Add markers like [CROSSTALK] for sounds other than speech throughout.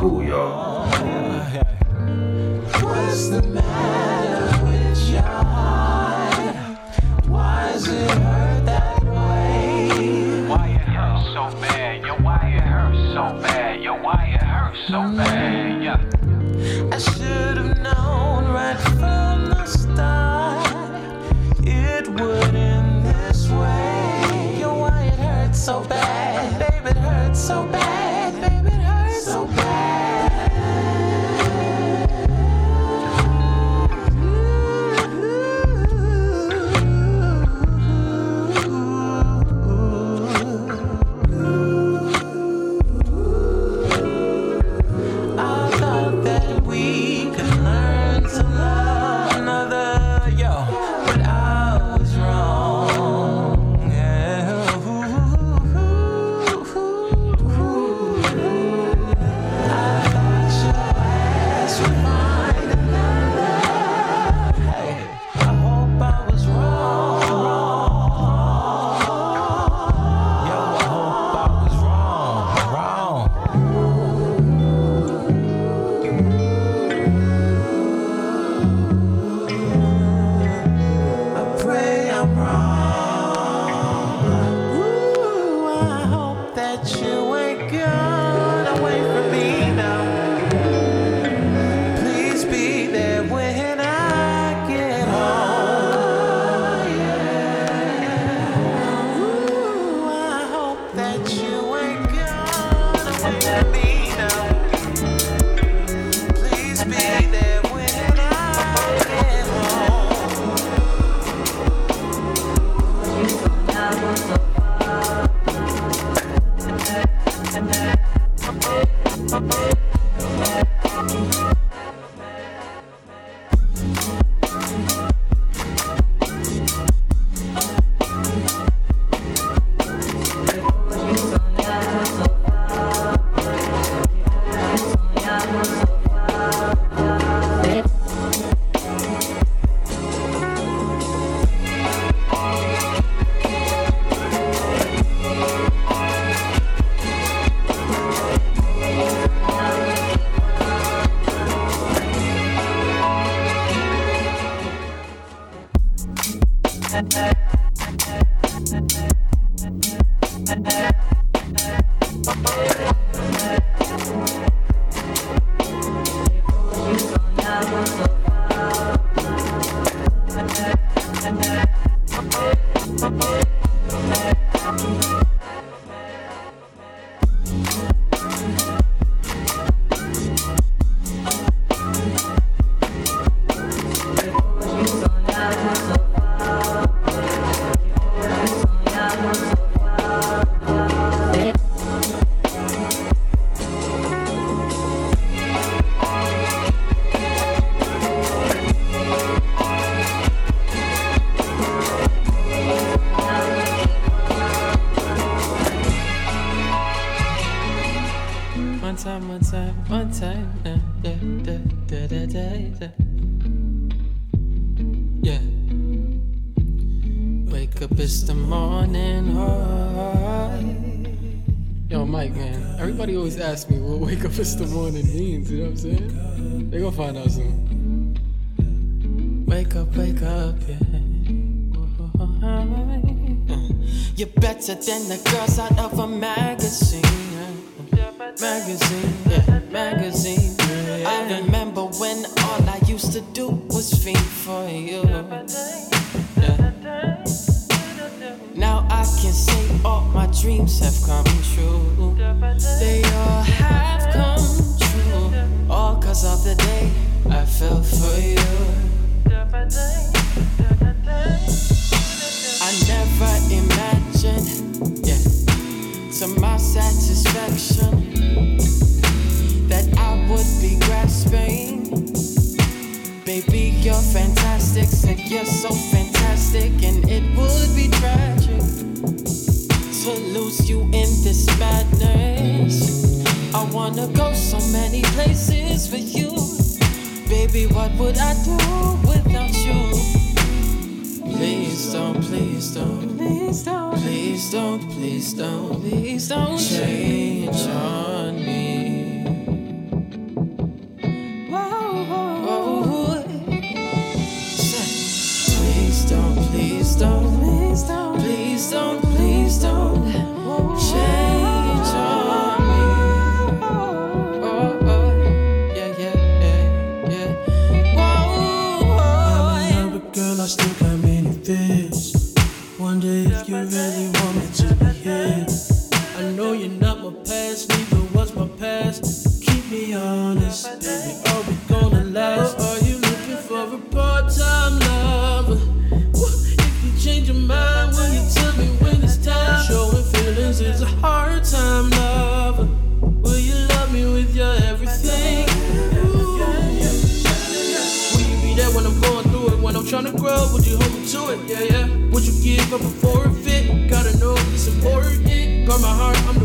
不要 the one it means, you know what I'm saying? They gonna find out soon. Wake up, wake up, yeah. [LAUGHS] You're better than the girl got my heart.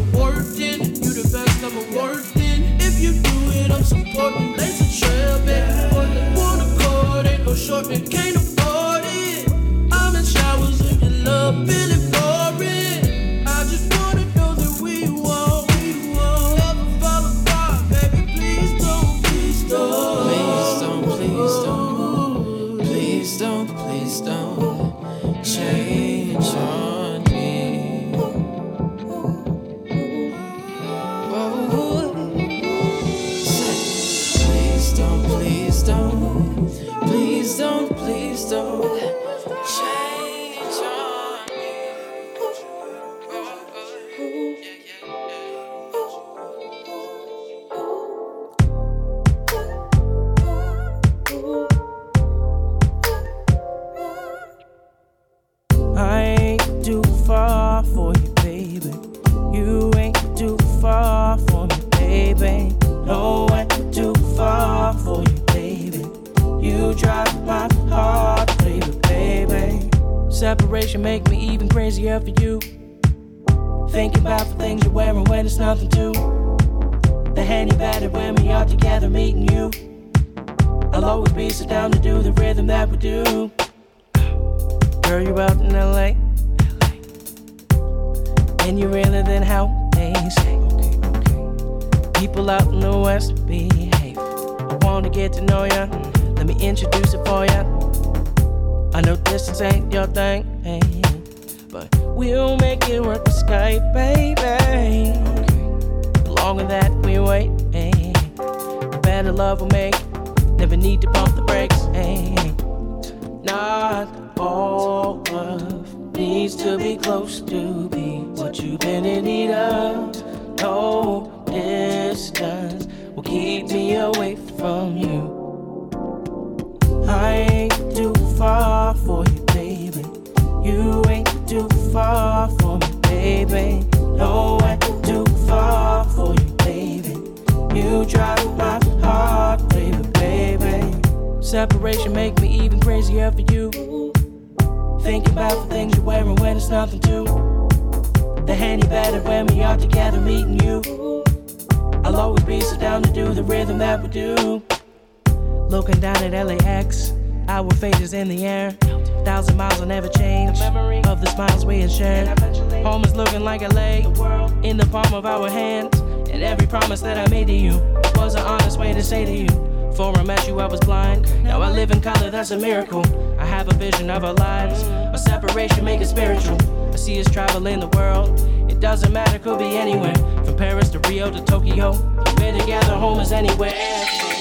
yo. We're together, anywhere else.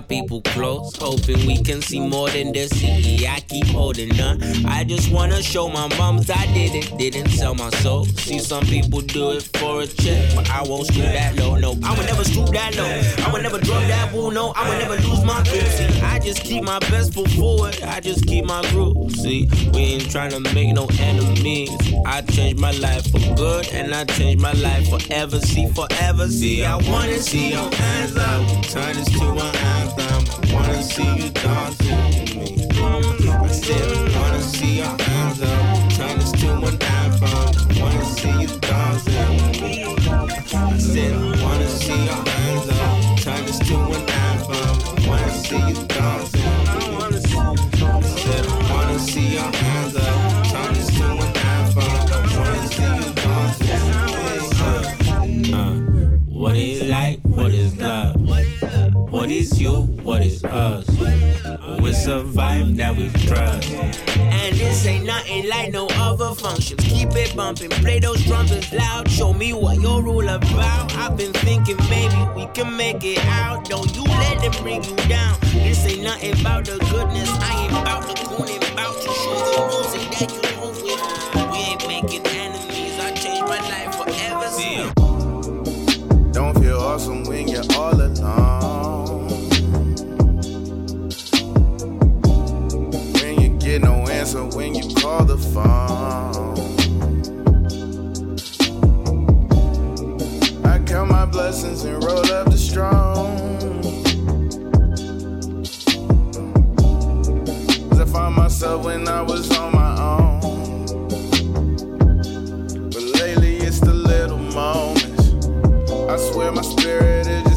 My people close. Hoping we can see more than the city. I keep holding on. I just wanna show my moms I did it, didn't sell my soul. See some people do it for a check, but I won't stoop that low. No, I would never stoop that low. I would never drop that wool. No, I would never lose my cool. See, I just keep my best foot forward. I just keep my groove. See, we ain't trying to make no enemies. I changed my life for good, and I changed my life forever. See, forever. See, I wanna see your hands up. Turn this to an anthem. Wanna see you dancing trust. And this ain't nothing like no other functions. Keep it bumping, play those trumpets loud. Show me what your rule about. I've been thinking maybe we can make it out. Don't you let them bring you down. This ain't nothing about the goodness. I ain't about the coon, ain't about to show the music that you move with. We ain't making enemies. I changed my life forever. Don't feel awesome call the phone. I count my blessings and roll up the strong. Cause I found myself when I was on my own. But lately it's the little moments. I swear my spirit is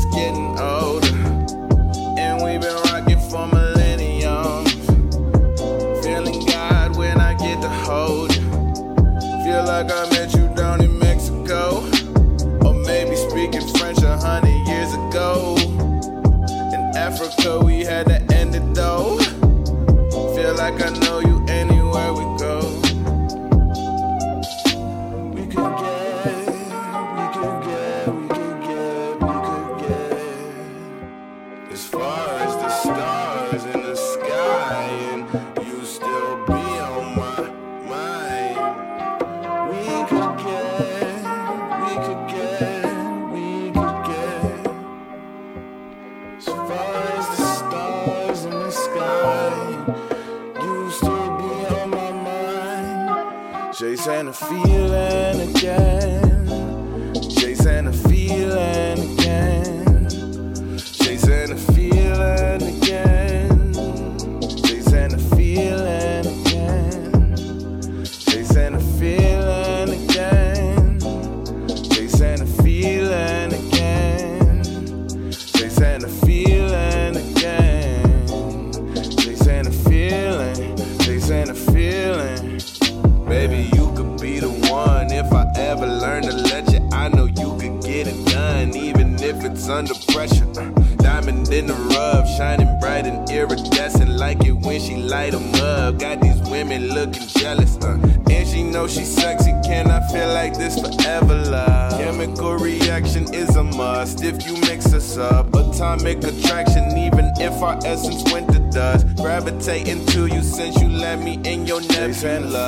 shining bright and iridescent like it when she light 'em up. Got these women looking jealous, uh, and she know she's sexy. Can I feel like this forever, love? Chemical reaction is a must if you mix us up. Atomic attraction, even if our essence went to dust. Gravitating to you since you let me in your nebula.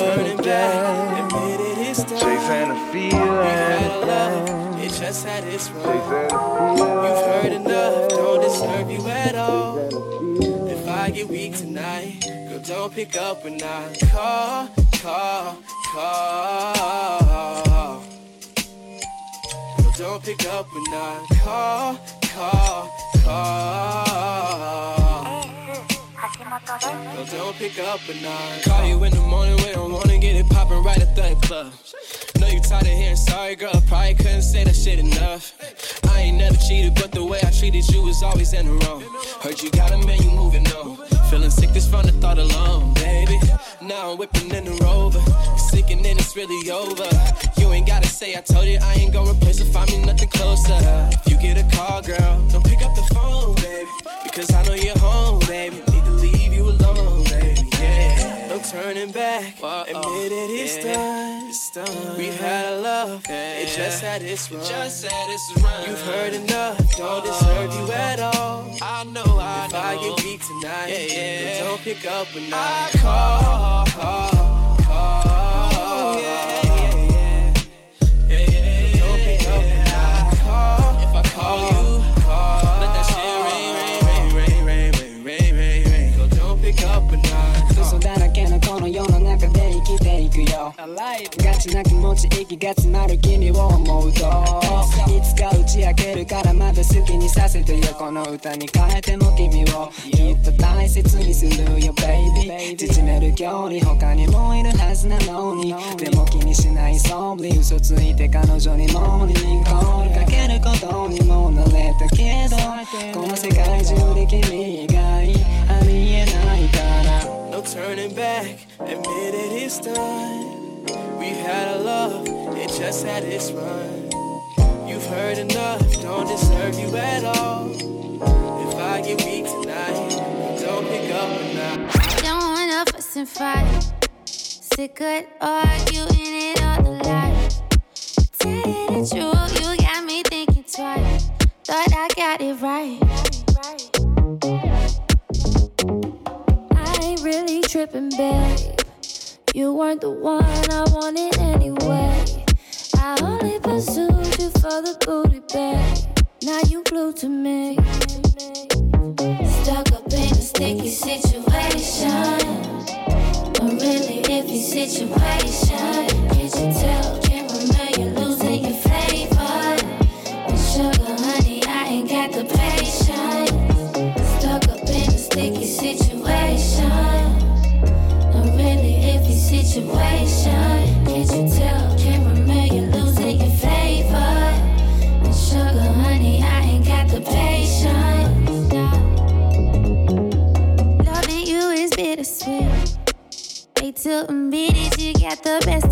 Turning back, admitted it's time. Chasing a We've had a feeling. Just had its run. You've heard enough, don't disturb you at all. If I get weak tonight, girl, don't pick up when I call, call, call. Girl, don't pick up when I call, call, call. Girl, don't pick up when I call you in the morning. We don't wanna get it poppin' right at the club. Of sorry, girl. Probably couldn't say that shit enough. I ain't never cheated, but the way I treated you was always in the wrong. Heard you got a man, you moving on. Feeling sick just from the thought alone, baby. Now I'm whipping in the rover. Sinking in, it's really over. You ain't gotta say I told you I ain't gonna replace if find me nothing closer. If you get a call, girl, don't pick up the phone, baby. Because I know you're home, baby. Need to leave you alone, turning back. Admit it, it's done. It's done. We've had a love, it just had its run. Just had its run. You've heard enough, don't deserve you at uh, all. I know, I If know. I get weak tonight, Yeah, yeah. don't pick up when I I call, call, call. Oh, yeah, yeah, yeah. Yeah, yeah, Don't pick up when I call. If I call you, ガチな気持ち息が詰まる君を思うといつか打ち明けるからまだ好きにさせてよこの歌に変えても君を。きっと大切にするよ baby 縮める距離他にもいるはずなのに。でも気にしないそぶり嘘ついて彼女にモーニングコールかけることにも慣れたけどこの世界中で君以外ありえないから。No turning back, admit it, it's done. We've had a love, it just had its run. You've heard enough, don't deserve you at all. If I get weak tonight, don't pick up when I. Don't wanna fuss and fight. Sick of arguing it all the lies. Tell you the truth, you got me thinking twice. Thought I got it right. I ain't really tripping, babe. You weren't the one I wanted anyway. I only pursued you for the booty, babe. Now you glued to me. Stuck up in a sticky situation. A really iffy situation. Can't you tell?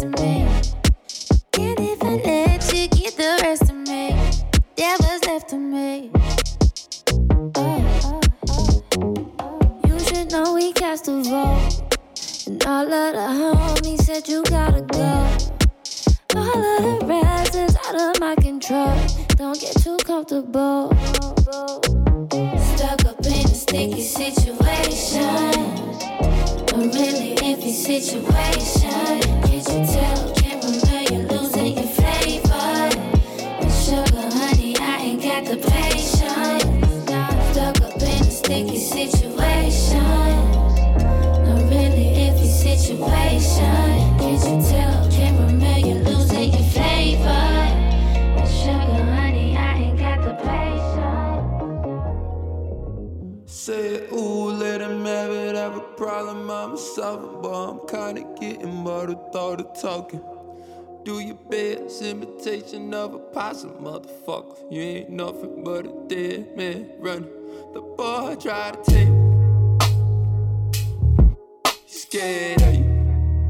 Of me. And if I let you get the rest of me, that was left to me. All of the homies said you gotta go. All of the rest is out of my control. Don't get too comfortable. Stuck up in a sticky situation. A really iffy situation. Can't you tell? Can't remember you're losing your flavor. But sugar, honey, I ain't got the patience. Stuck up in a sticky situation. Talking. Do your best, imitation of a possum, motherfucker. You ain't nothing but a dead man running. The boy tried to take scared of you.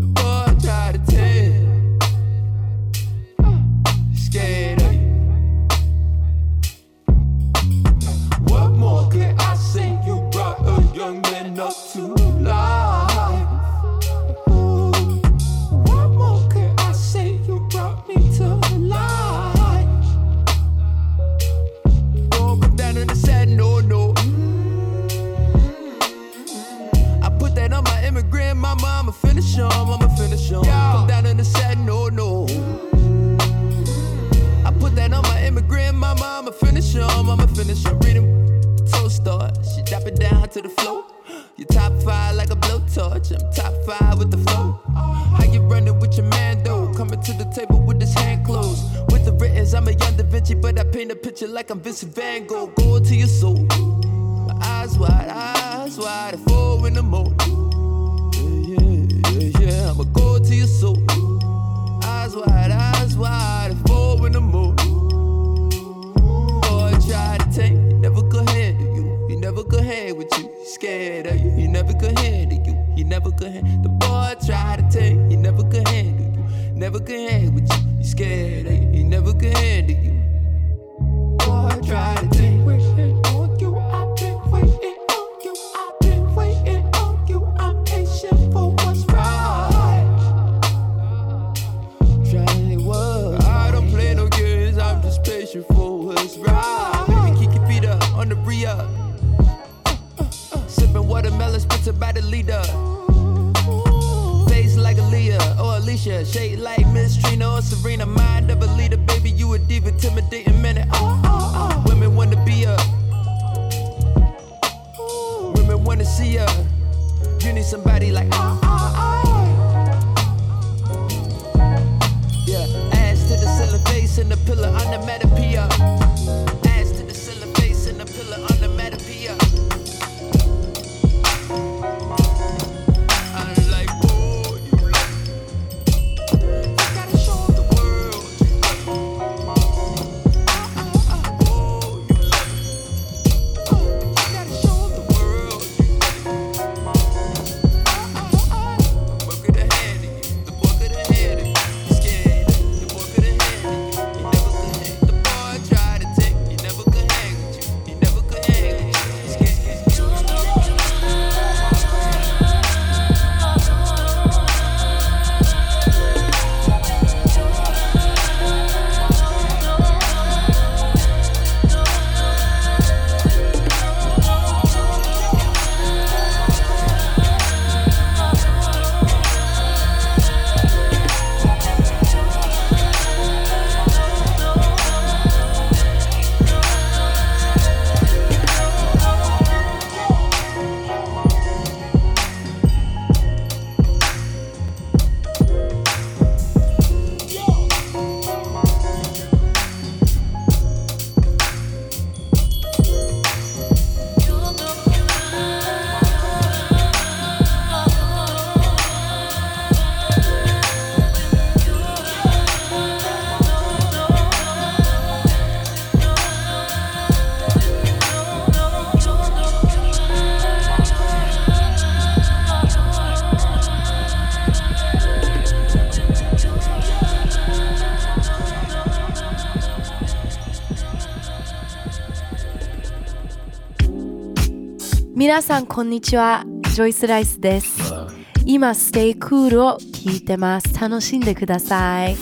The boy tried to me. He's scared of you. What more could I say? You brought a young man up to life. I'ma finish on, I'ma finish on. Come down on the side, no, no. I put that on my immigrant mama, I'ma finish on, I'ma finish on. Reading toast star, she drop it down to the floor. You top five like a blowtorch, I'm top five with the flow. How you running with your man though? Coming to the table with his hand closed. With the writtens, I'm a young Da Vinci, but I paint a picture like I'm Vincent Van Gogh. Go to your soul. My eyes wide, eyes wide, at four in the morning. Eyes wide, eyes wide, at four in the morning. Boy, try to take, he never could handle you. He never could hang with you. Scared of you. He never could handle you. He never could handle. The boy try to take, he never could handle you. Never could hang with you. He scared of you. He never could handle you. Boy, try to take. Watermelon by the leader. Face like Aaliyah or Alicia, shade like Miss Trina or Serena. Mind of a leader, baby, you a diva, intimidating minute. Oh, oh, uh, oh. Uh. Women wanna be a. Women wanna see ya. You need somebody like. Oh, oh, oh. Yeah, ass to the ceiling, face in the pillar, onomatopoeia. Ass 皆さんこんにちは。ジョイス・ライスです。今 Stay Cool を聞いてます。楽しんでください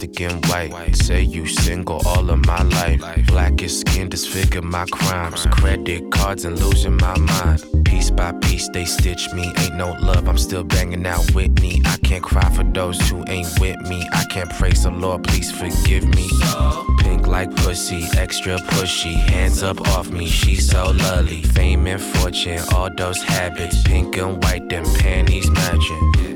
plastic in white. Say you single all of my life. Blackest skin disfigure my crimes. Credit cards and losing my mind. Piece by piece, they stitch me. Ain't no love, I'm still banging out Whitney. I can't cry for those who ain't with me. I can't praise the Lord, please forgive me. Pink like pussy, extra pushy. Hands up off me, she's so lovely. Fame and fortune, all those habits. Pink and white, them panties matching.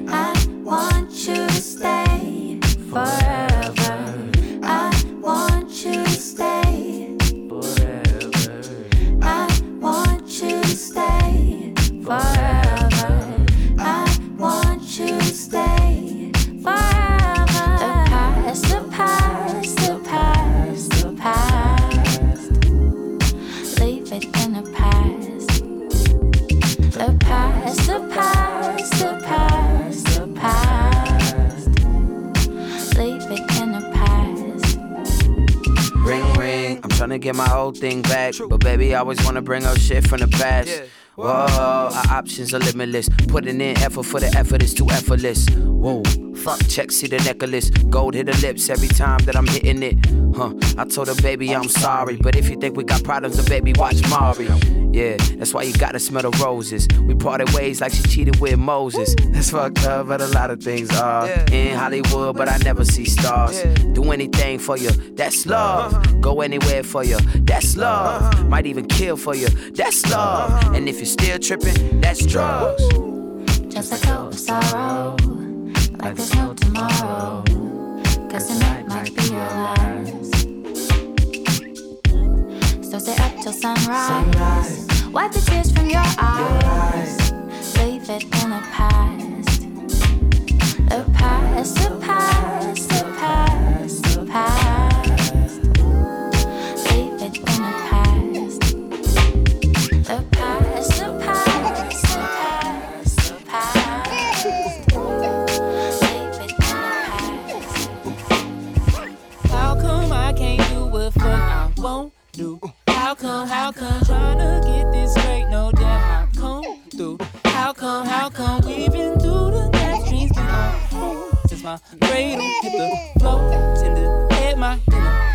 Get my old thing back. But baby, I always wanna bring up shit from the past. Whoa, our options are limitless. Putting in effort for the effort is too effortless. Whoa, fuck, check, see the necklace. Gold hit her lips every time that I'm hitting it. Huh, I told her, baby, I'm sorry. But if you think we got problems, then baby, watch Mari. Yeah, that's why you gotta smell the roses. We parted ways like she cheated with Moses. That's fucked up, but a lot of things are. In Hollywood, but I never see stars. Do anything for you, that's uh-huh. love. Go anywhere for you, that's uh-huh. love. Might even kill for you, that's uh-huh. love. And if you're still tripping, that's drugs. Just let go of sorrow, like there's no tomorrow. Cause tonight might be your last. So stay up till sunrise. sunrise. Wipe the tears from your eyes. Leave it in the past. come, how come? Tryna get this straight, no doubt I come through. How come, how come? We've been through the night dreams, been on home since my cradle hit the floor, Tend to head my dinner.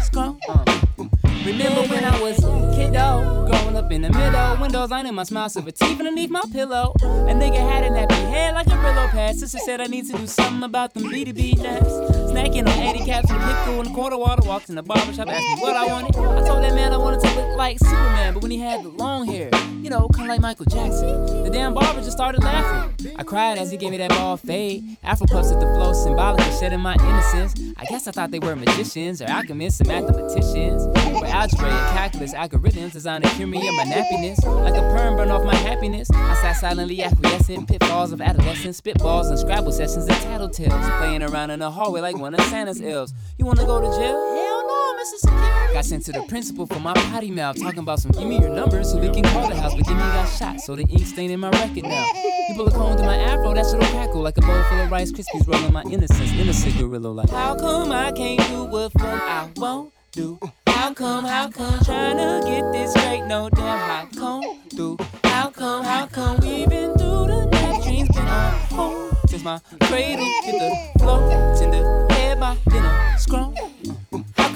Remember when I was a kiddo, growing up in the middle, windows lining my smile, silver teeth underneath my pillow. A nigga had a nappy head like a Brillo pad. Sister said I need to do something about them B2B naps. Snacking on 80 caps and a pickle and a quarter water. Walked in the barbershop, asked me what I wanted. I told that man I wanted to look like Superman, but when he had the long hair, you know, kinda like Michael Jackson, the damn barber just started laughing. I cried as he gave me that ball fade. Afro puffs at the flow, symbolic of shedding my innocence. I guess I thought they were magicians or alchemists and mathematicians. But algebra and calculus algorithms designed to cure me of my nappiness. Like a perm burn off my happiness. I sat silently acquiescent, pitfalls of adolescence, spitballs and Scrabble sessions and tattletales. Playing around in the hallway like one of Santa's elves. You wanna go to jail? Hell Mr. Security. Got sent to the principal for my potty mouth, talking about some give me your number so we can call the house. But give me got shot, so the ink stain in my record now. You pull a comb through my afro, that shit'll crackle like a bowl full of Rice Krispies, rolling my innocence in a cigarillo. Like, how come I can't do what fuck I won't do? How come, how come, trying to get this straight, no damn, how come, do? How come, how come, we been through the night, dreams been on since my cradle hit the floor, tender head, my dinner scrum.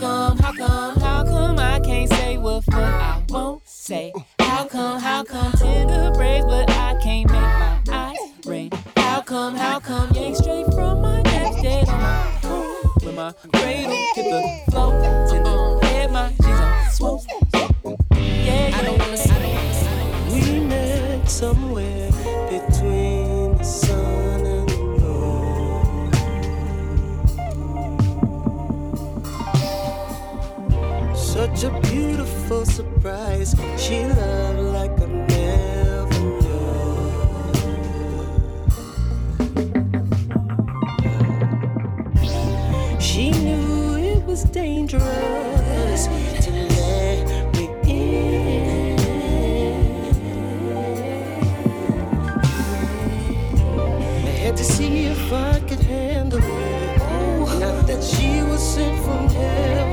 How come, how come, how come I can't say what fuck I won't say? How come, how come, tender braids, but I can't make my eyes rain? How come, how come, yank straight from my neck, dead on my home when my cradle hit the floor, tender head, my jeans on swoop. Yeah, yeah. I don't wanna say We met somewhere Such a beautiful surprise. She loved like I never knew. She knew it was dangerous to let me in. I had to see if I could handle it. Not that she was sent from heaven.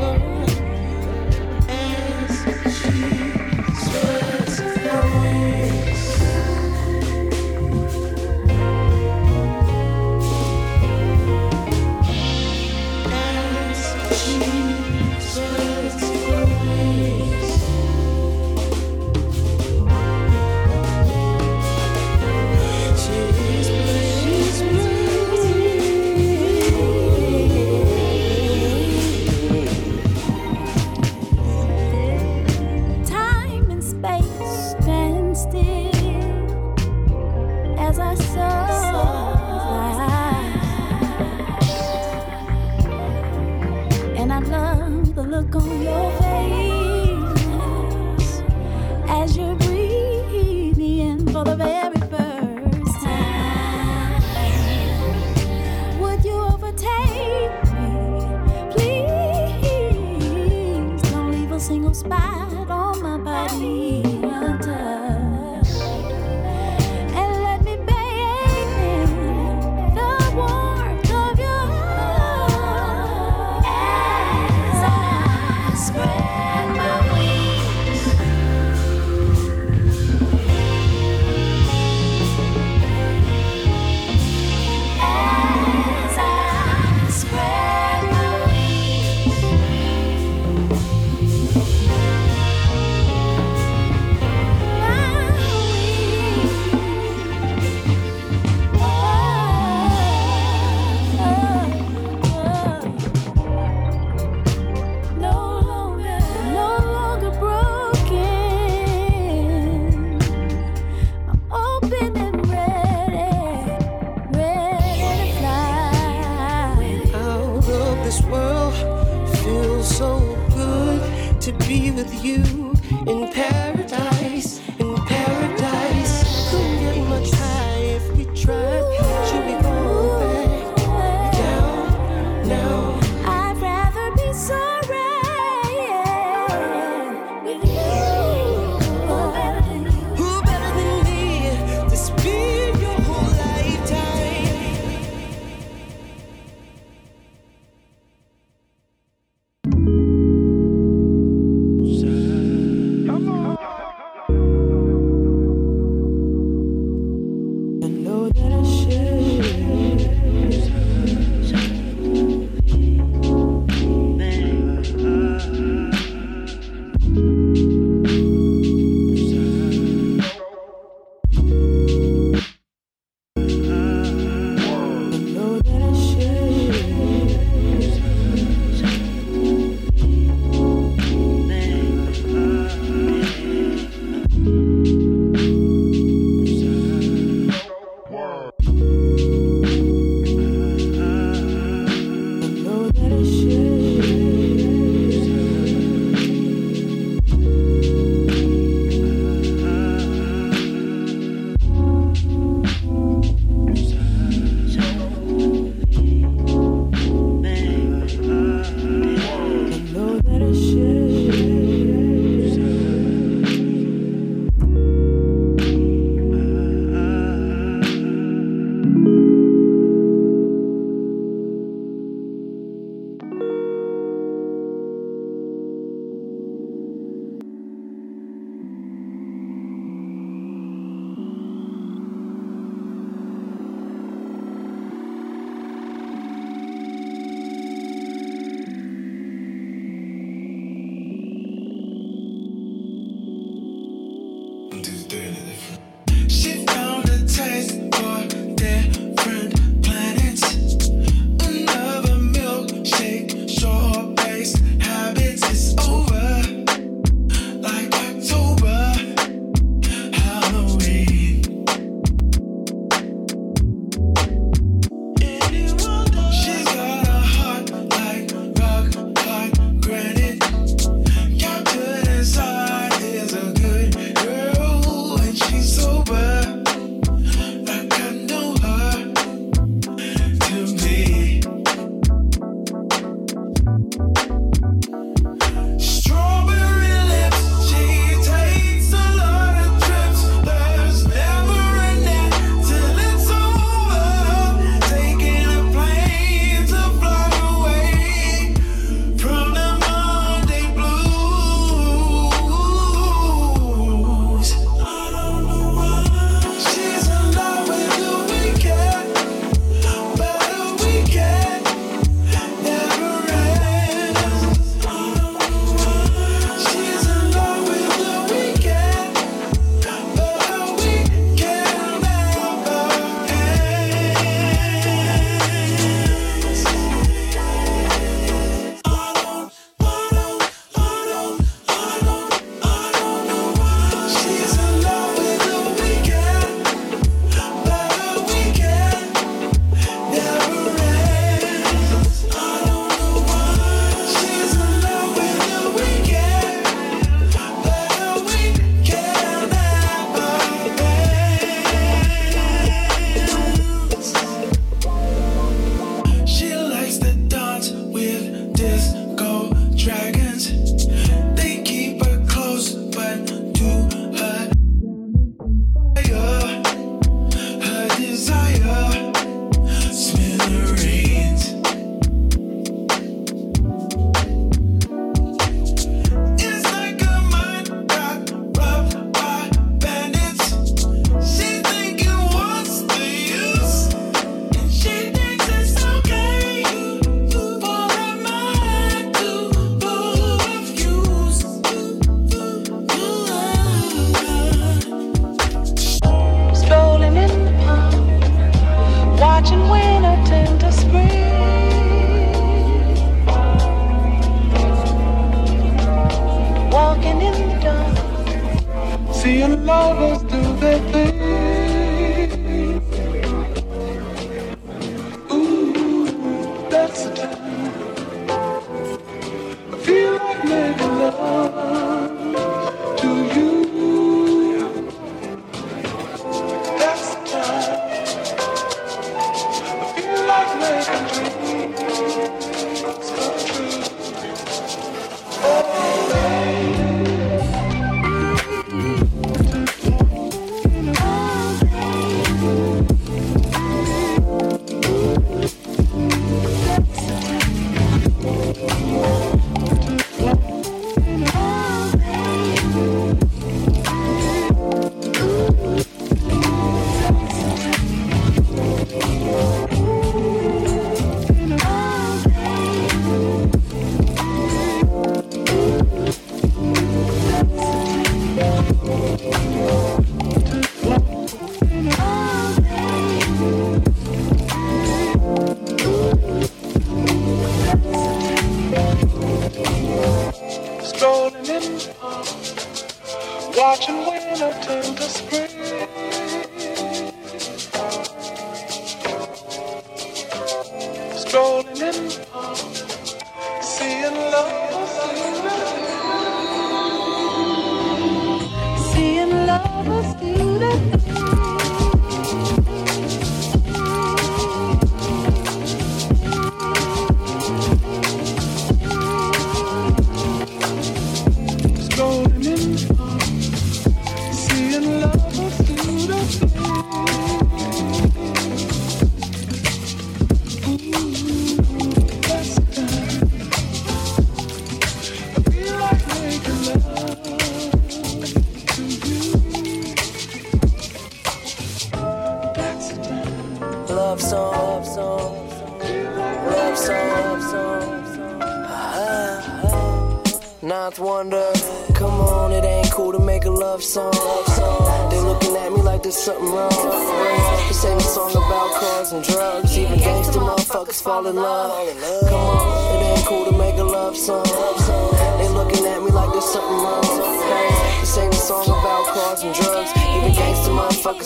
Fall in love.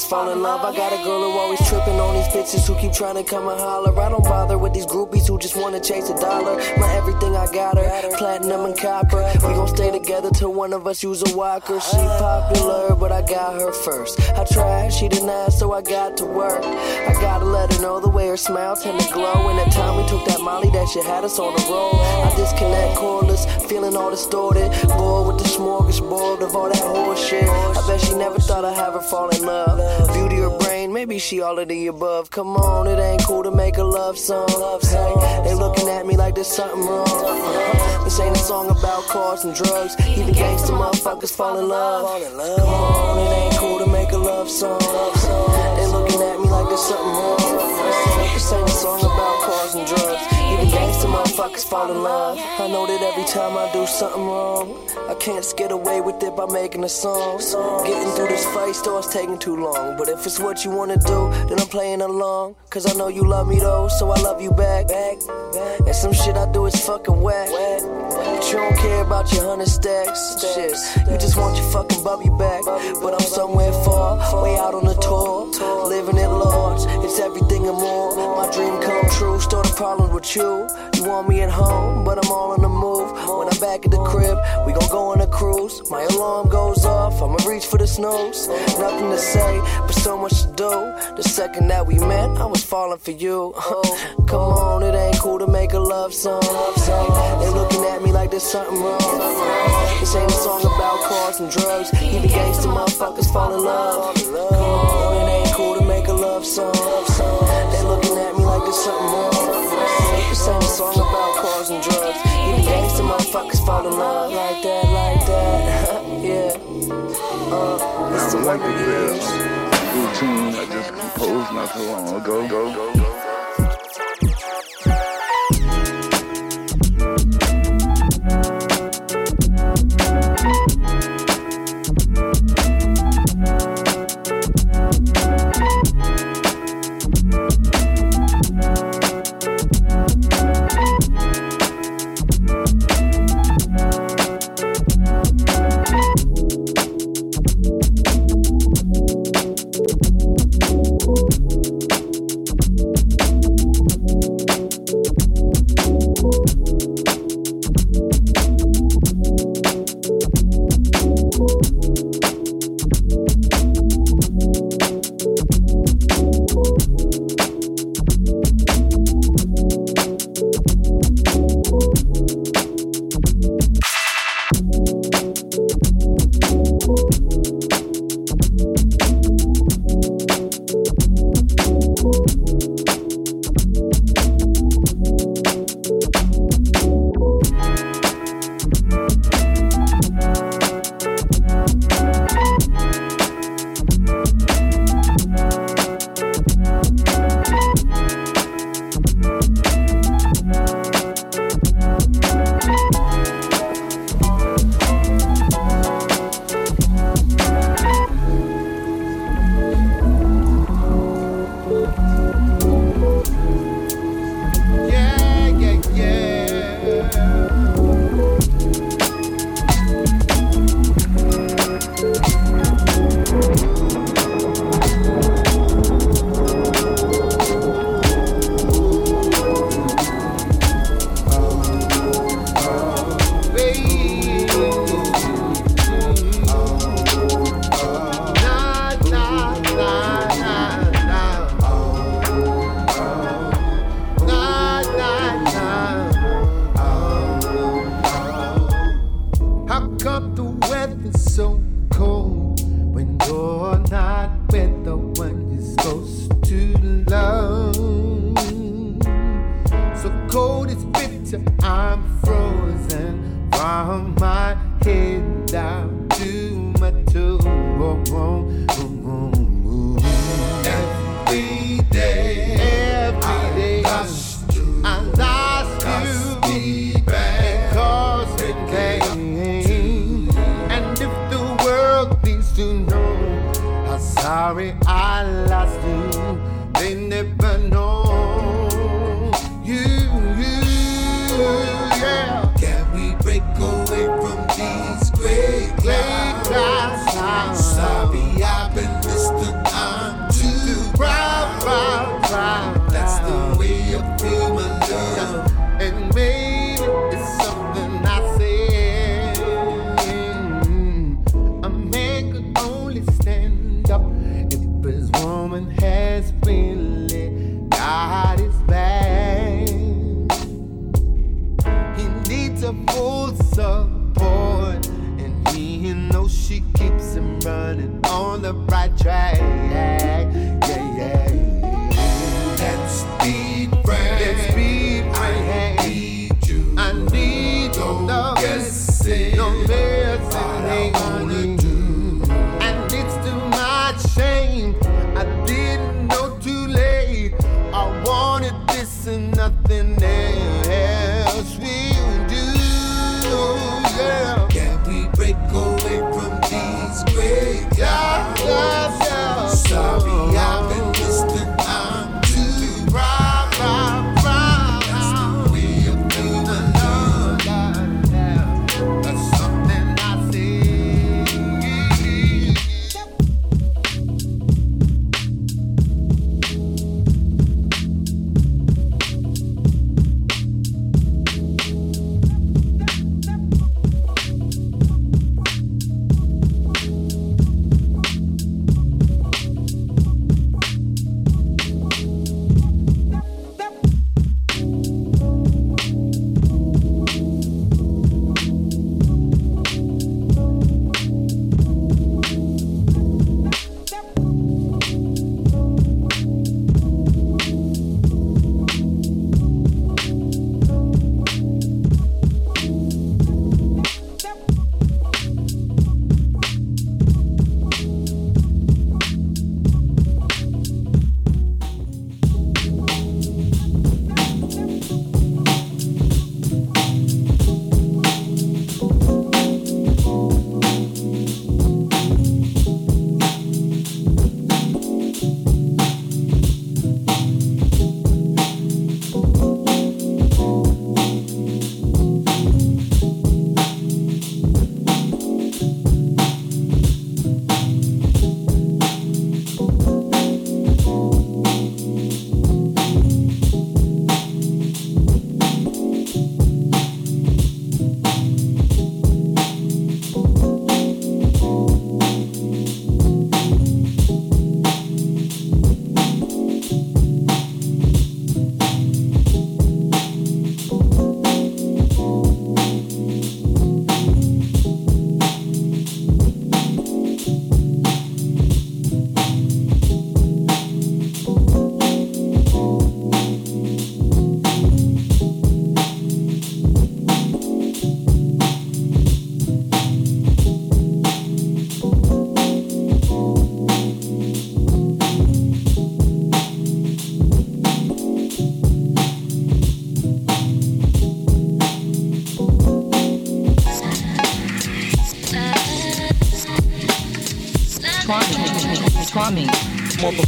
Fall in love. I got a girl who always tripping on these bitches who keep trying to come and holler. I don't bother with these groupies who just wanna chase a dollar. My everything I got her, platinum and copper. We gon' stay together till one of us use a walker. She popular, but I got her first. I tried, she denied, so I got to work. I gotta let her know the way her smile tend to glow. And that time we took that Molly, that shit had us on the road. I disconnect cordless, feeling all distorted. Bored with the smorgasbord of all that horseshit. I bet she never thought I'd have her fall in love. Beauty or brain, maybe she all of the above. Come on, it ain't cool to make a love song. Hey, they looking at me like there's something wrong. This ain't a song about cars and drugs. Even gangster motherfuckers fall in love. Come on, it ain't cool to make a love song. They looking at me like there's something wrong. This ain't a song about cars and drugs. Motherfuckers fall in love. I know that every time I do something wrong, I can't get away with it by making a song. Getting through this fight starts taking too long. But if it's what you wanna do, then I'm playing along. Cause I know you love me though, so I love you back. And some shit I do is fucking whack. But you don't care about your hundred stacks. Shit, you just want your fucking bubby back. But I'm somewhere far, way out on the tour. Living at large, it's everything and more. My dream come true, start a problem with you. You want me at home, but I'm all on the move. When I'm back at the crib, we gon' go on a cruise. My alarm goes off, I'ma reach for the snooze. Nothing to say, but so much to do. The second that we met, I was falling for you. [LAUGHS] Come on, it ain't cool to make a love song. They looking at me like there's something wrong. This ain't a song about cars and drugs. Even gangster motherfuckers fall in love. Come on, love song. They looking at me like there's something wrong. This ain't a song about cars and drugs. Even gangster motherfuckers fall in love like that, like that. [LAUGHS] yeah. Uh, I would like a new tune I just composed not so long ago. Go, go, go. cold, is bitter. I'm frozen from my head down to my toe. Every day, every day, I lost you. I lost you. Because it came. And if the world needs to know how sorry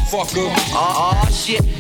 Motherfucker. Oh, oh shit.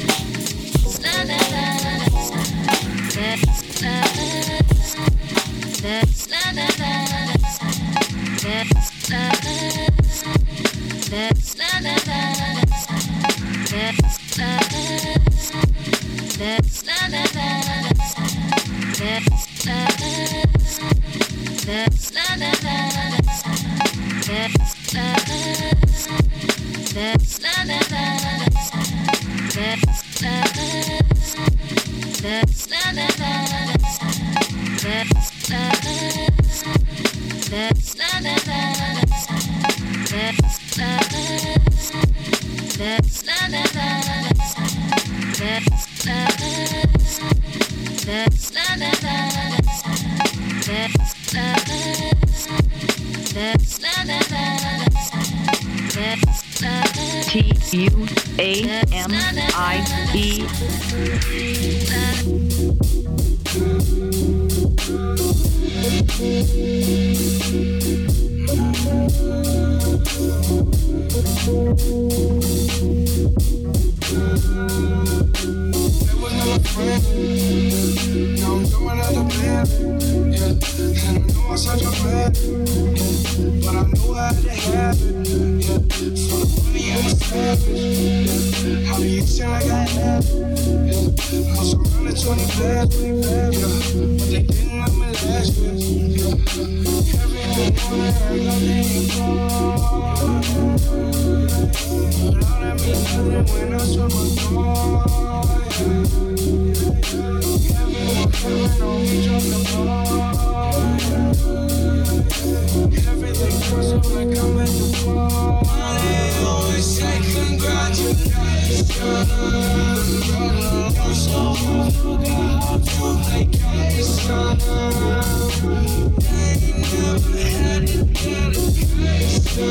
Hey,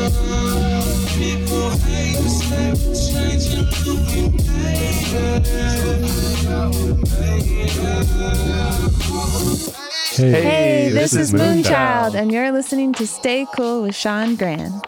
hey, this, this is Moonchild, and you're listening to Stay Cool with Sean Gran.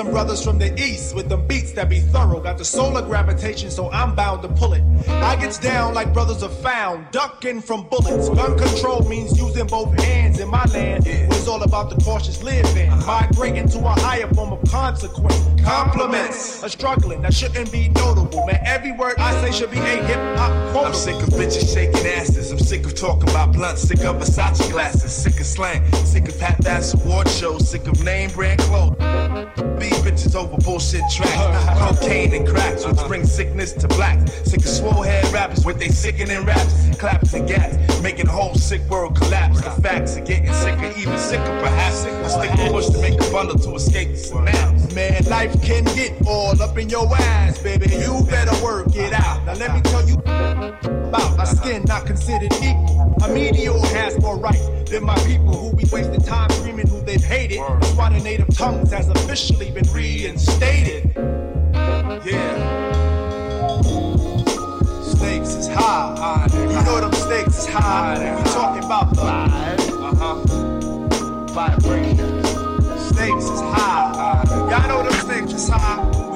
Some brothers from the east with them beats that be thorough. Got the solar gravitation, so I'm bound to pull it. I gets down like brothers are found, ducking from bullets. Gun control means using both hands in my land. It's all about the cautious living, migrating to a higher form of consequence. Compliments, a struggling that shouldn't be notable. Man, every word I say should be a hip hop quote. I'm sick of bitches shaking asses. I'm sick of talking about blunts. Sick of Versace glasses. Sick of slang. Sick of Pat Bass award shows. Sick of name brand clothes. These bitches over bullshit tracks. Cocaine and cracks, which bring sickness to blacks. Sick of swole head rappers with they sickening raps. Claps and gats, making the whole sick world collapse. The facts are getting sicker, even sicker perhaps. I stick the push to make a bundle to escape the surrounds. Man, life can get all up in your ass, baby. You better work it out. Now let me tell you about my skin not considered equal. A meteor has more right than my people who be wasting time screaming who they've hated. That's why the native tongues has officially been reinstated. Yeah. Stakes is high. You know them stakes is high. We talking about the uh-huh. vibrations. Stakes is high. Y'all know them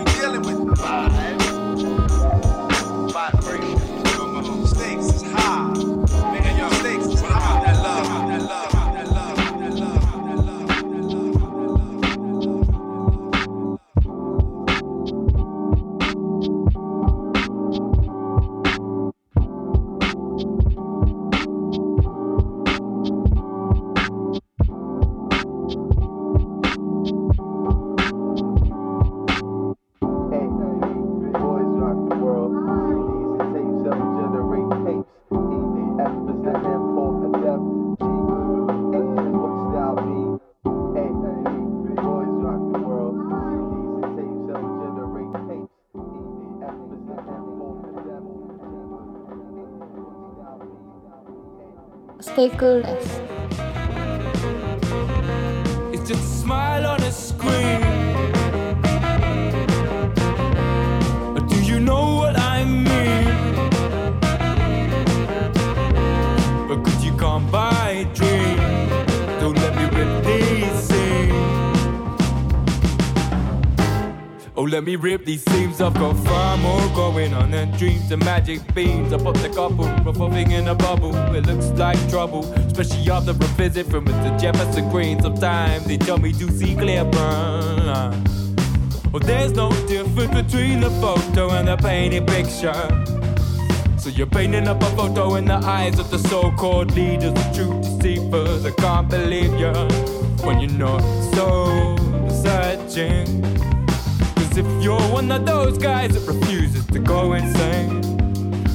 Stay cool です。Oh, let me rip these seams. I've got far more going on than dreams and magic beams. I put the couple revolving in a bubble. It looks like trouble, especially after a visit from Mr. Jefferson Green. Sometimes they tell me to see clear burn. Well, there's no difference between the photo and the painted picture. So you're painting up a photo in the eyes of the so-called leaders, the true deceivers. I can't believe you when you're not so searching. You're one of those guys that refuses to go insane,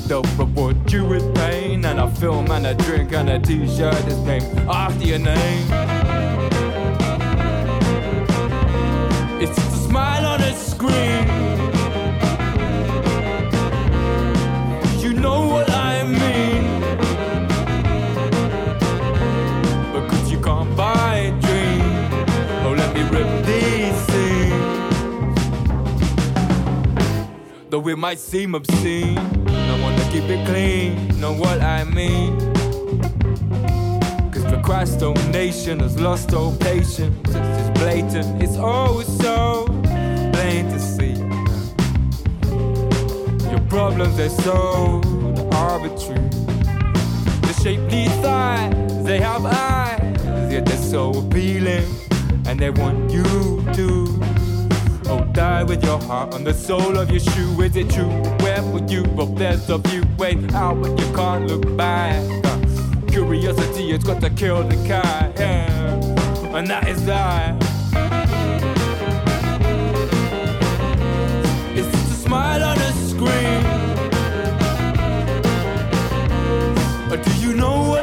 they'll reward you with pain and a film and a drink and a t-shirt is named after your name. It's just a smile on a screen. It might seem obscene, I wanna keep it clean. Know what I mean? Cause procrastination has lost all patience. It's just blatant, it's always so plain to see. Your problems, they're so arbitrary. The shapely thighs, they have eyes, yet they're so appealing. And they want you to die with your heart on the sole of your shoe. Is it true? Where would you? Well, there's a few ways out, but you can't look back. Uh, curiosity has got to kill the cat, yeah. And that is that. It's just a smile on a screen. Or do you know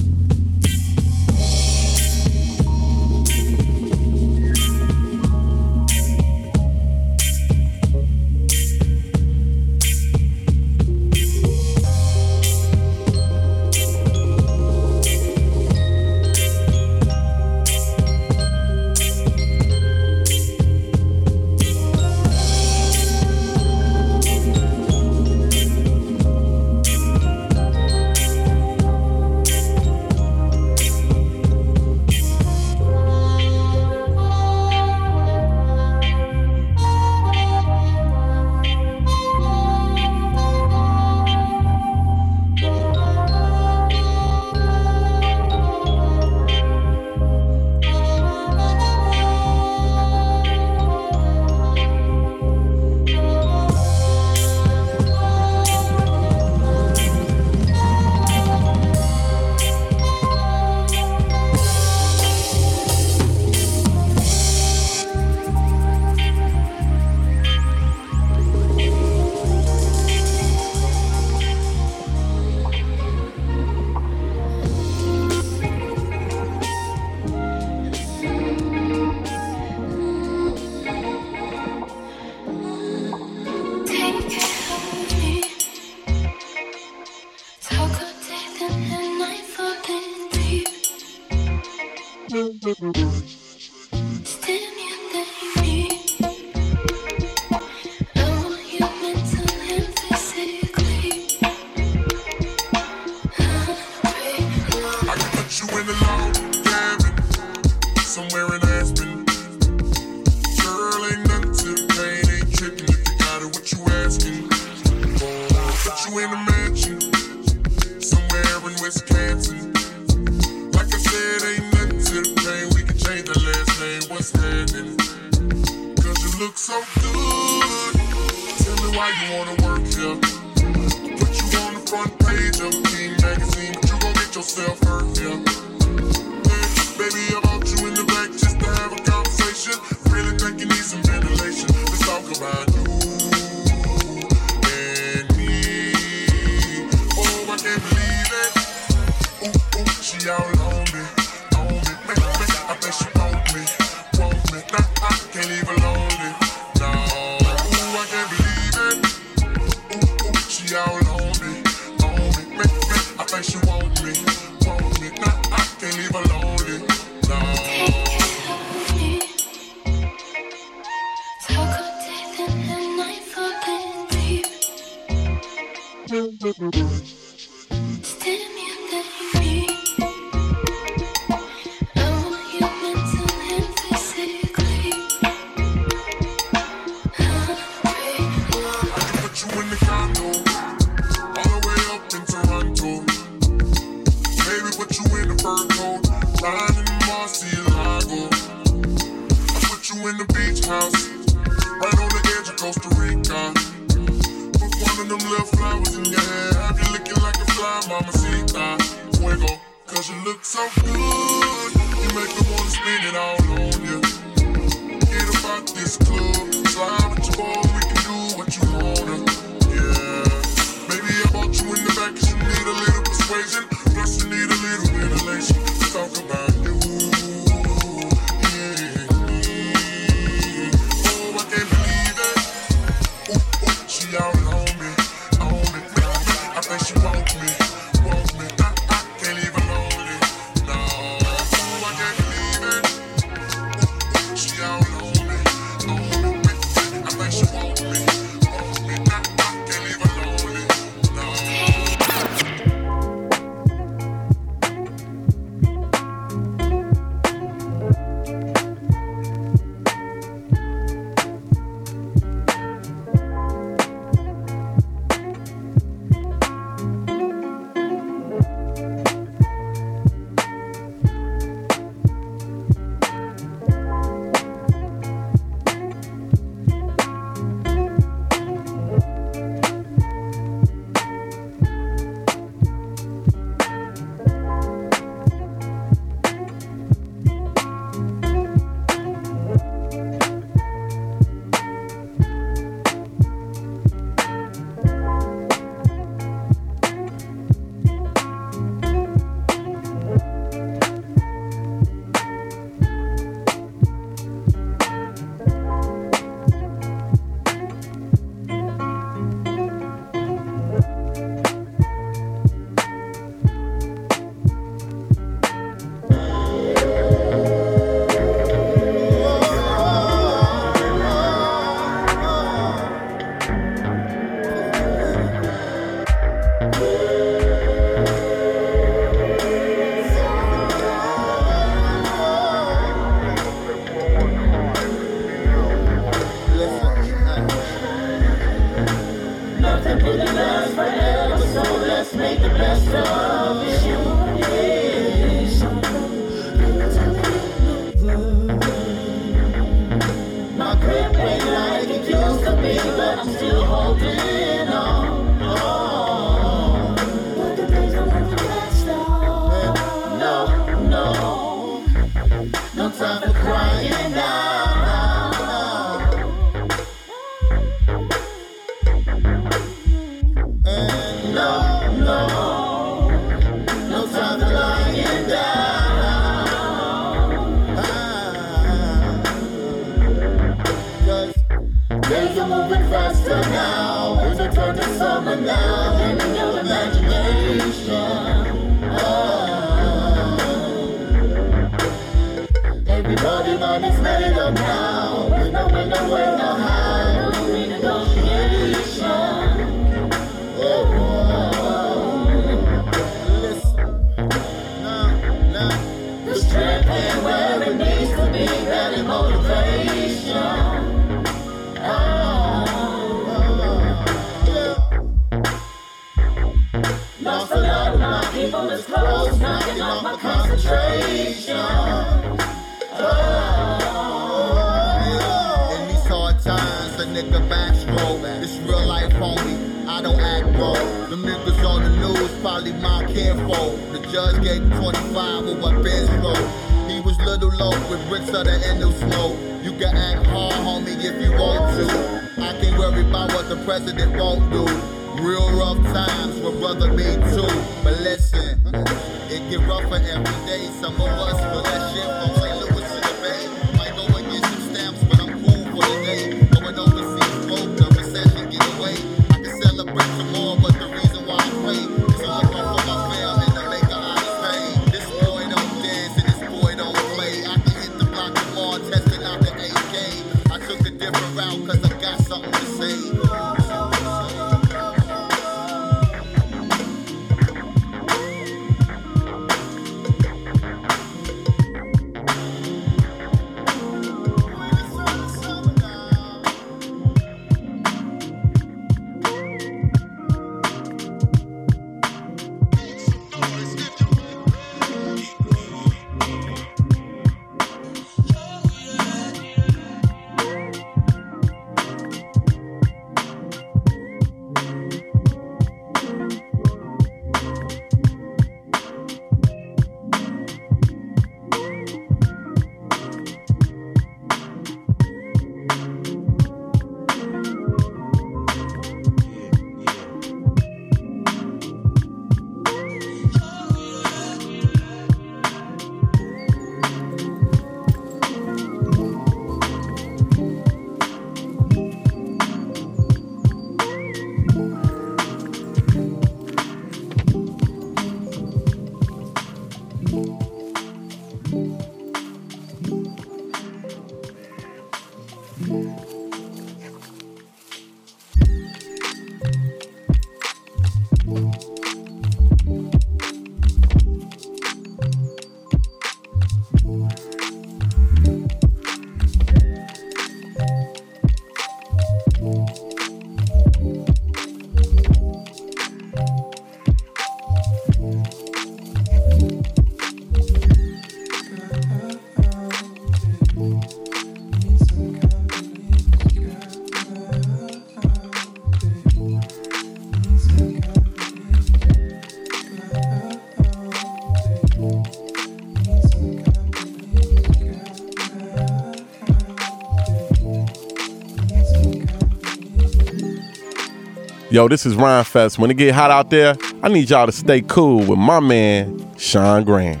Yo, this is Ryan Fest. When it get hot out there, I need y'all to stay cool with my man, Sean Graham.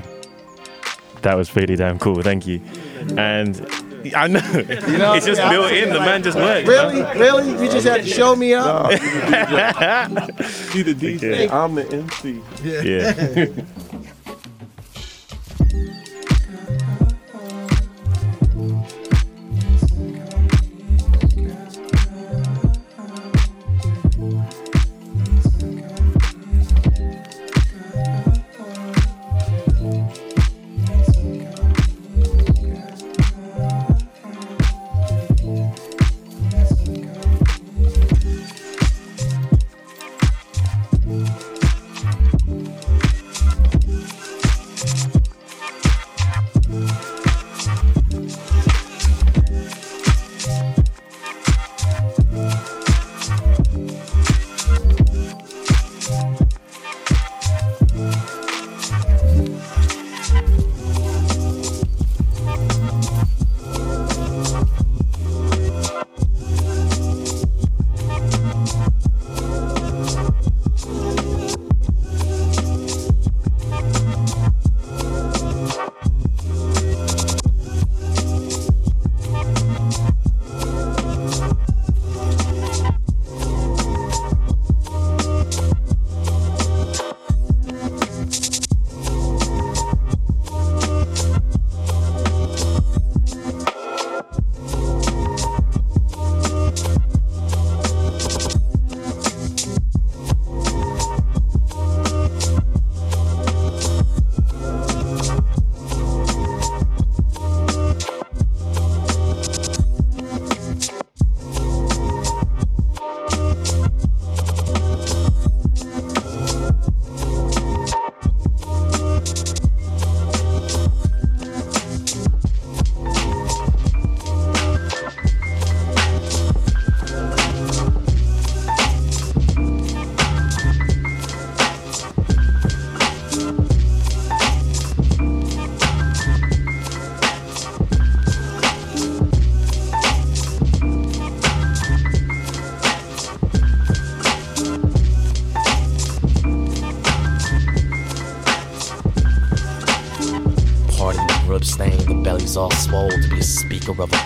That was pretty damn cool. Thank you. And I know. [LAUGHS] You know it's just yeah, built in. The like, man just works. Really? Huh? Really? You just had to show me up? [LAUGHS] No, the DJ. I'm the MC. Yeah. yeah. [LAUGHS]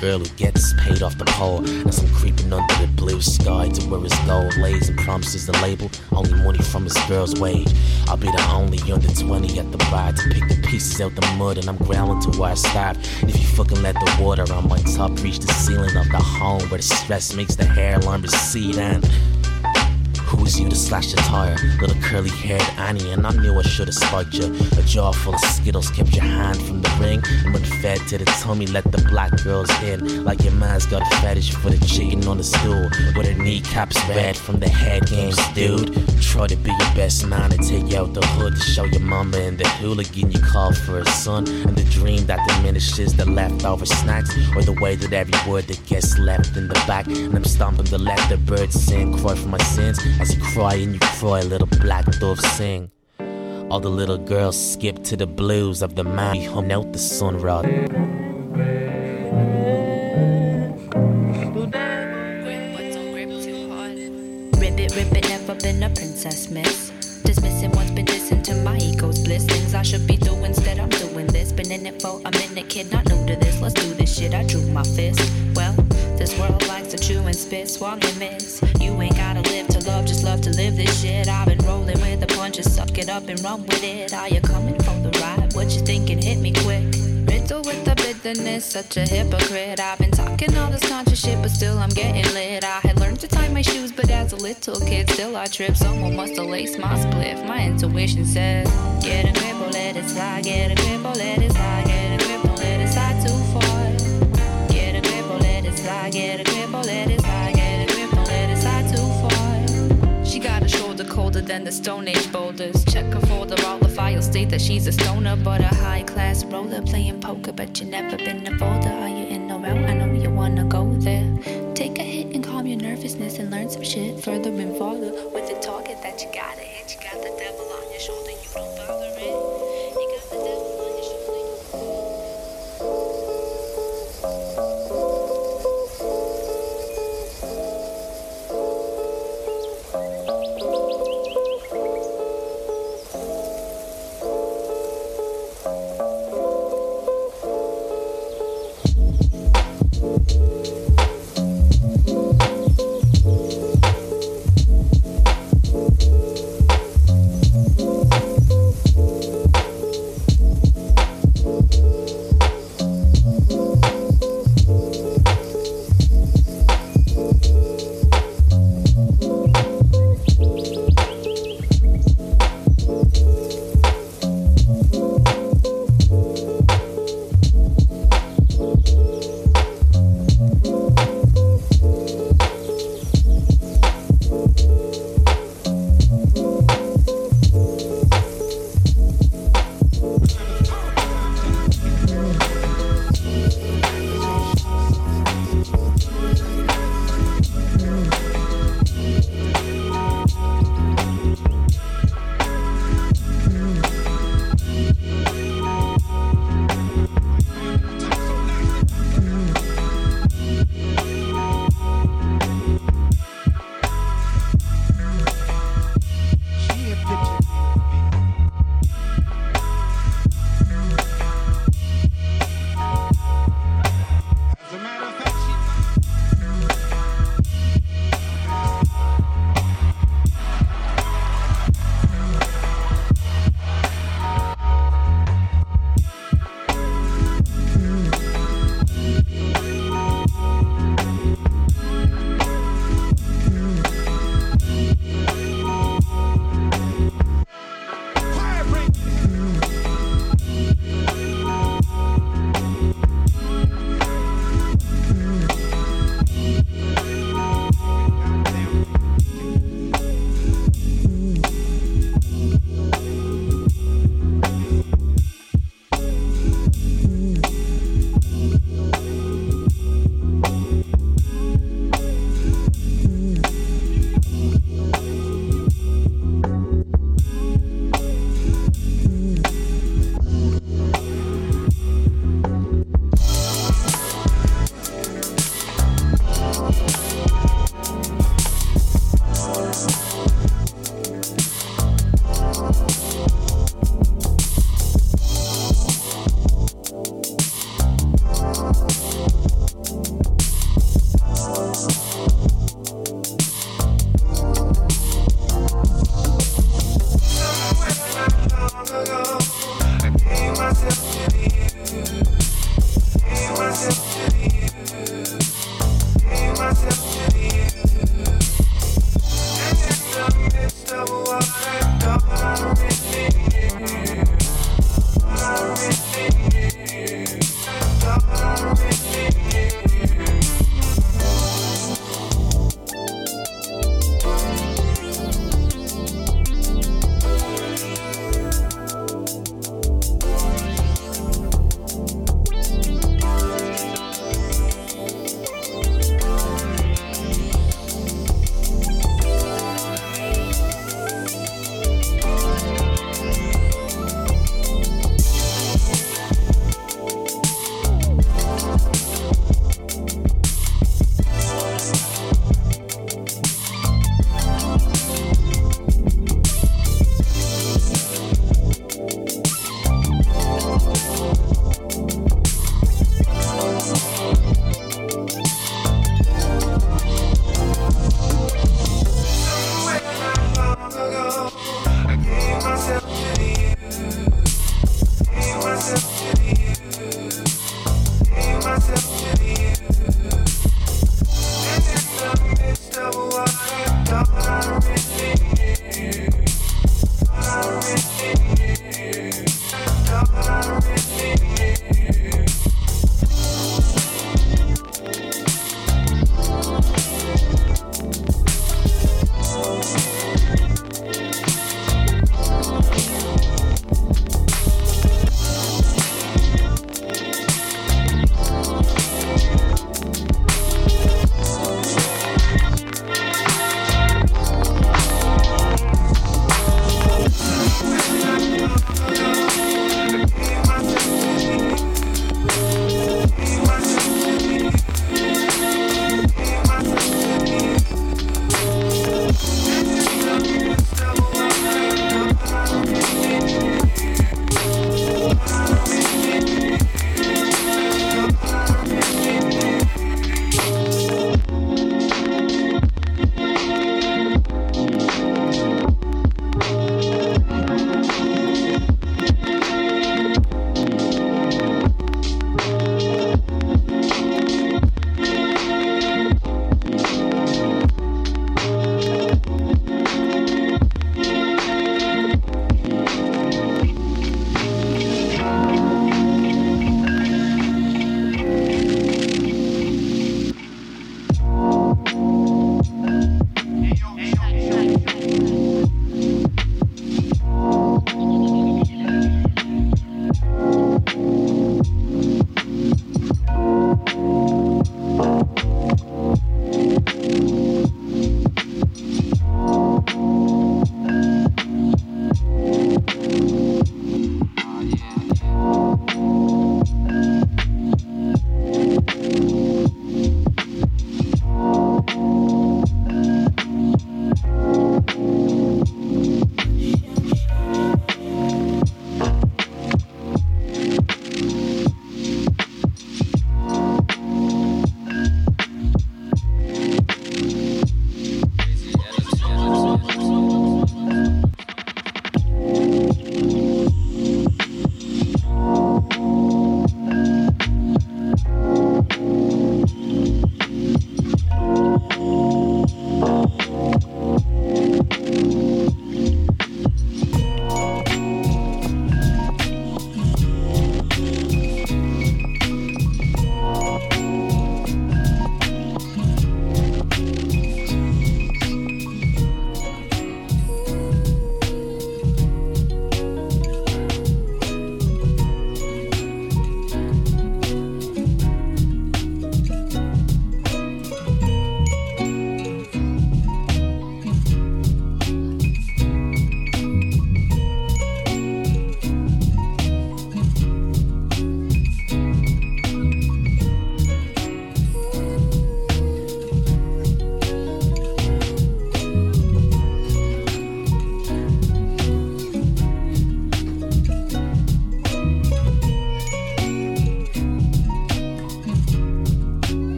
girl who gets paid off the pole. As I'm creeping under the blue sky to where his gold lays and promises the label only money from his girl's wage. I'll be the only under 20 at the bar to pick the pieces out the mud, and I'm growling to where I start. If you fucking let the water on my top reach the ceiling of the home where the stress makes the hairline recede and. Who was you to slash the tire? Little curly haired Annie, and I knew I should have spiked you. A jar full of Skittles kept your hand from the ring. And when fed to the tummy, let the black girls in. Like your man's got a fetish for the chicken on the stool. With her kneecaps red from the head games, dude. Try to be your best man and take you out the hood to show your mama and the hooligan you call for a son. And the dream that diminishes the leftover snacks. Or the way that every word that gets left in the back. And I'm stomping the left, the birds sing, cry for my sins. As you cry and you cry, little black dove sing. All the little girls skip to the blues of the who hung out the sunrod. Rip it, rip never been a princess, miss. Dismissing what's been dissing to my ego's bliss. Things I should be doing, instead I'm doing this. Been in it for a minute, kid, not new to this. Let's do this shit, I drew my fist. Well, this world likes to chew and spit, and miss. You ain't gotta live to love, just love to live this shit. I've been rolling with the punches, suck it up and run with it. Are you coming from the ride? What you thinking? Hit me quick. Riddle with the bitterness, such a hypocrite. I've been talking all this conscious shit, but still I'm getting lit. I had learned to tie my shoes, but as a little kid, still I trip. Someone must have laced my spliff. My intuition says, Get a grip or let it slide, get a grip or let it slide, get a grip or let it slide too far. Get a grip or let it slide, get a grip or let it slide too far. She got a shoulder colder than the Stone Age boulders. Check her folder, all the files state that she's a stoner, but a high class roller playing poker. But you never been a folder. Are you in the route? I know you wanna go there. Take a hit and calm your nervousness and learn some shit further and farther with the target that you gotta hit. You got the devil on your shoulder,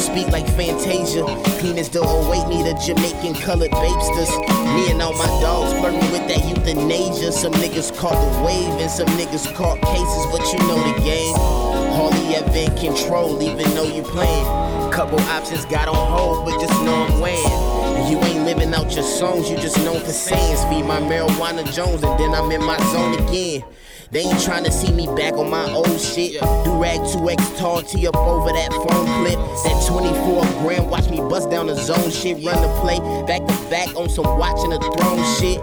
speak like Fantasia. Penis still await me, the Jamaican colored babesters. Me and all my dogs flirting with that euthanasia. Some niggas caught the wave and some niggas caught cases, but you know the game. Hardly ever control, even though you playing. Couple options got on hold, but just know I'm weighing. You ain't living out your songs, you just known for sayings. Feed my marijuana Jones, and then I'm in my zone again. They ain't trying to see me back on my old shit. Do rag 2X tall T up over that phone clip. That 24 gram, watch me bust down the zone shit. Run the play back to back on some watching the throne shit.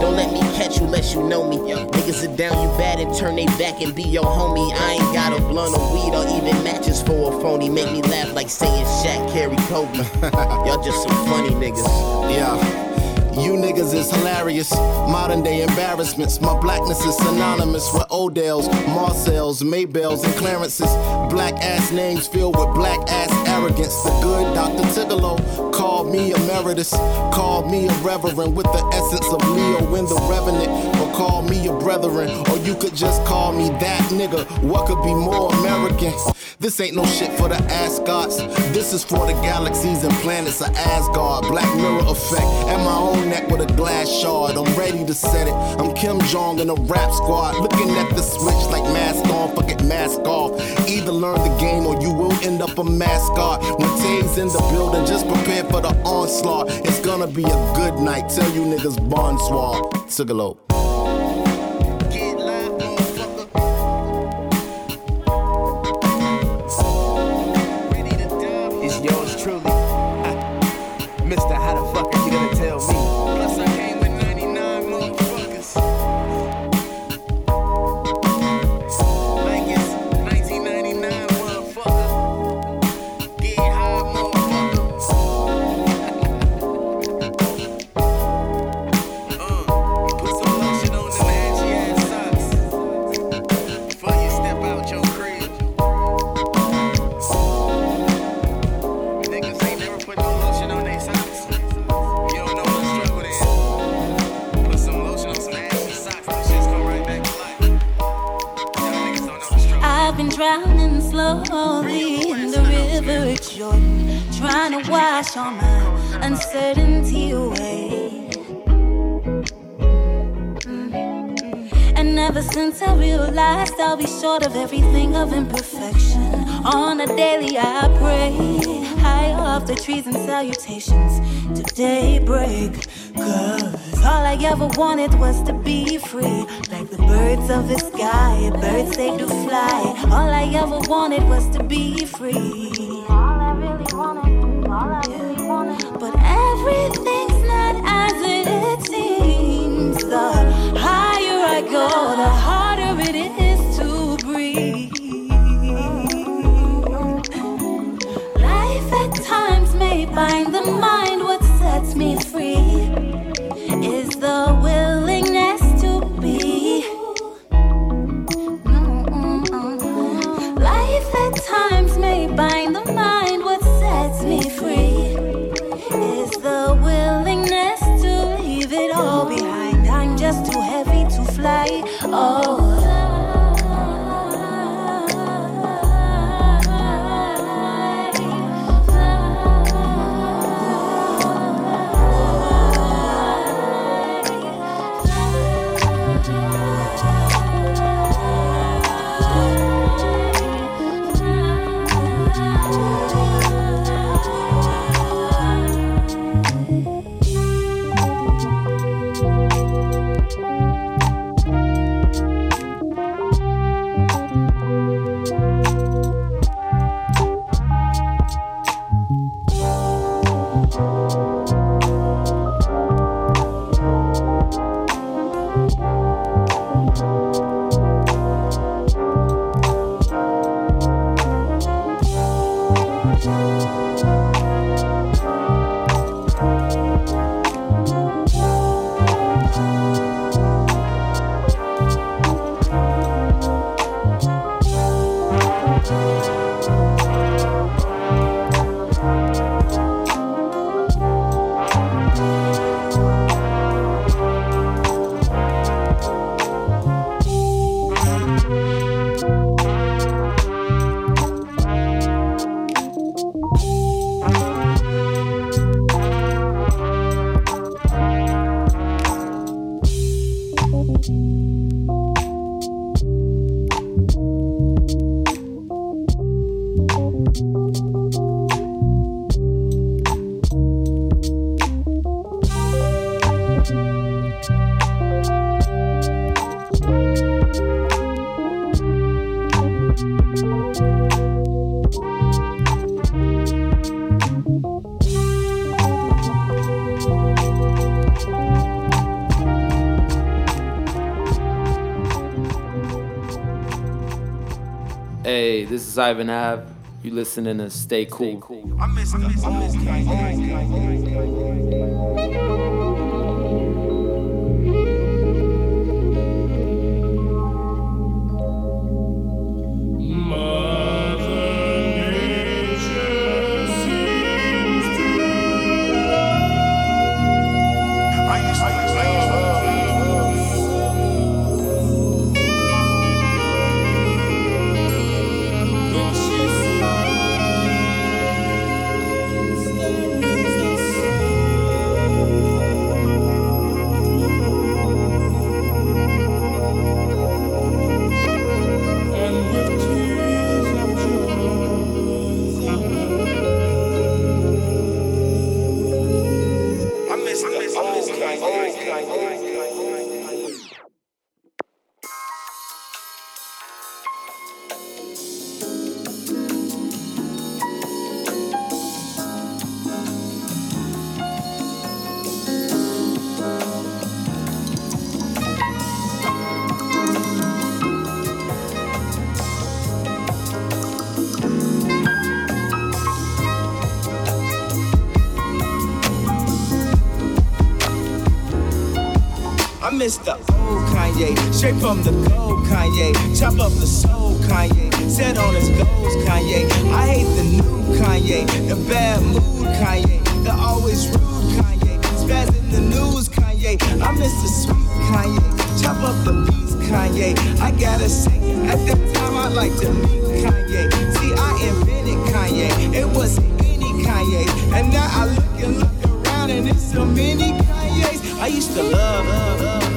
Don't let me catch you unless you know me. Niggas are down you bad and turn they back and be your homie. I ain't got a blunt of weed or even matches for a phony. Make me laugh like saying Shaq, Carry Kobe. [LAUGHS] Y'all just some funny niggas. Yeah. You niggas is hilarious. Modern day embarrassments. My blackness is synonymous with Odell's, Marcel's, Maybells, and Clarence's. Black ass names filled with black ass arrogance. The good Dr. Tigolo called me emeritus. Called me a reverend with the essence of Leo in the revenant. Or call me a brethren. Or you could just call me that nigga. What could be more American? This ain't no shit for the ascots. This is for the galaxies and planets of Asgard. Black mirror effect. At my own neck with a glass shard. I'm ready to set it. I'm Kim Jong in a rap squad. Looking at the switch like mask on, fuck it, mask off. Either learn the game or you will end up a mascot. When Tay's in the building, just prepare for the onslaught. It's gonna be a good night. Tell you niggas bonsoir. Sigalo. Trying to wash all my uncertainty away. Mm. And ever since I realized I'll be short of everything of imperfection, on a daily I pray, high off the trees and salutations to daybreak. Cause all I ever wanted was to be free, like the birds of the sky. Birds they do fly. All I ever wanted was to be free. This is Ivan Ave. You listening to Stay Cool. I miss miss the old Kanye, straight from the gold Kanye. Chop up the soul Kanye, set on his goals Kanye. I hate the new Kanye, the bad mood Kanye, the always rude Kanye. Spaz in the news Kanye, I miss the sweet Kanye. Chop up the beats Kanye. I gotta say, at that time I like to meet Kanye. See, I invented Kanye, it wasn't any Kanye. And now I look and look around and it's so many Kanyes. I used to love, love, love.